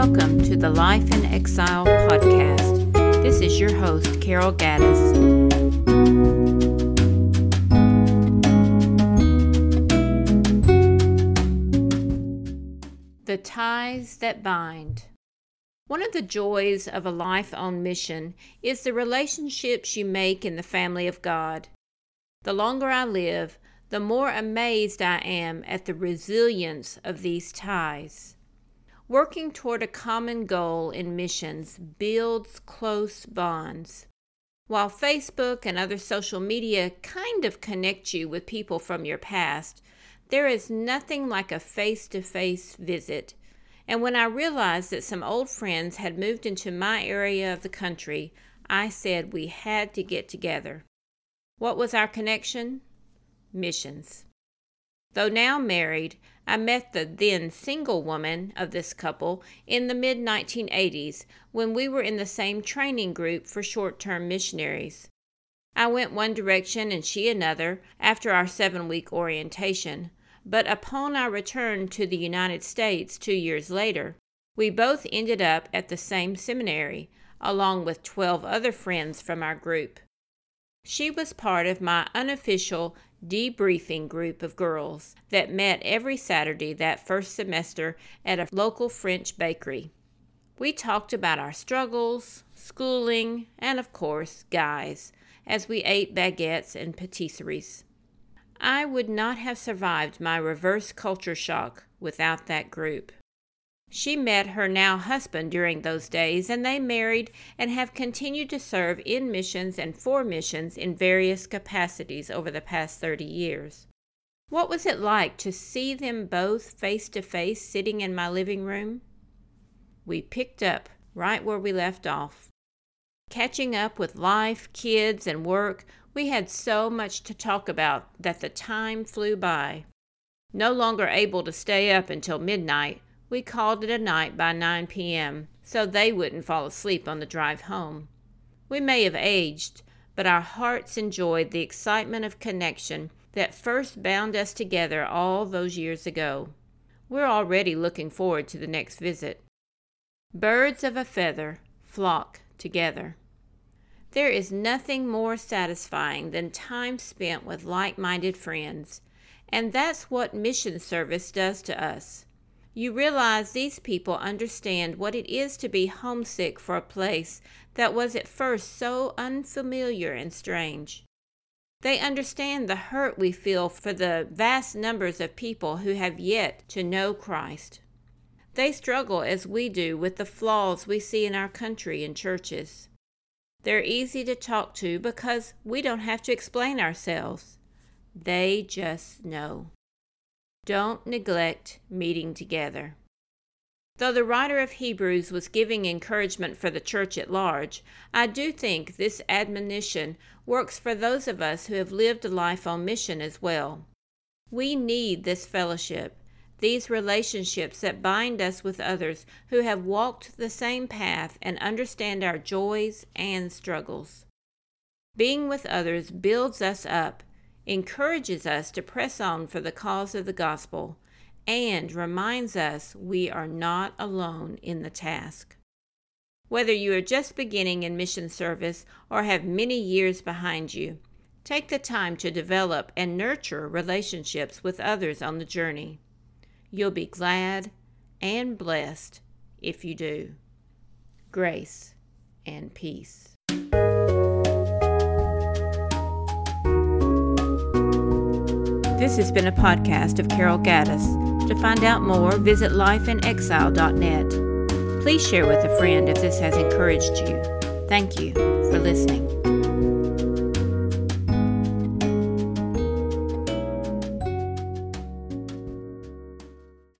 Life in Exile podcast. This is your host, Carol Gaddis. The Ties That Bind. One of the joys of a life on mission is the relationships you make in the family of God. The longer I live, the more amazed I am at the resilience of these ties. Working toward a common goal in missions builds close bonds. While Facebook and other social media kind of connect you with people from your past, there is nothing like a face to face visit and when I realized that some old friends had moved into my area of the country, I said we had to get together. What was our connection? Missions. Though now married, I met the then single woman of this couple in the mid 1980s when we were in the same training group for short term missionaries. I went one direction and she another after our seven week orientation, but upon our return to the United States two years later, we both ended up at the same seminary, along with 12 other friends from our group. She was part of my unofficial debriefing group of girls that met every Saturday that first semester at a local French bakery. We talked about our struggles, schooling, and of course, guys, as we ate baguettes and patisseries. I would not have survived my reverse culture shock without that group. She met her now husband during those days, and they married and have continued to serve in missions and for missions in various capacities over the past 30 years. What was it like to see them both face to face sitting in my living room? We picked up right where we left off. Catching up with life, kids, and work we had so much to talk about that the time flew by. No longer able to stay up until midnight, we called it a night by 9 p.m. so they wouldn't fall asleep on the drive home. We may have aged, but our hearts enjoyed the excitement of connection that first bound us together all those years ago. We're already looking forward to the next visit. Birds of a feather flock together. There is nothing more satisfying than time spent with like minded friends, and that's what mission service does to us. You realize these people understand what it is to be homesick for a place that was at first so unfamiliar and strange. They understand the hurt we feel for the vast numbers of people who have yet to know Christ. They struggle as we do with the flaws we see in our country and churches. They're easy to talk to because we don't have to explain ourselves. They just know. Don't neglect meeting together. Though the writer of Hebrews was giving encouragement for the church at large, I do think this admonition works for those of us who have lived a life on mission as well. We need this fellowship these relationships that bind us with others who have walked the same path and understand our joys and struggles. Being with others builds us up, encourages us to press on for the cause of the gospel, and reminds us we are not alone in the task. Whether you are just beginning in mission service or have many years behind you, take the time to develop and nurture relationships with others on the journey. You'll be glad and blessed if you do. Grace and peace. This has been a podcast of Carol Gaddis. To find out more, visit lifeinexile.net. Please share with a friend if this has encouraged you. Thank you for listening.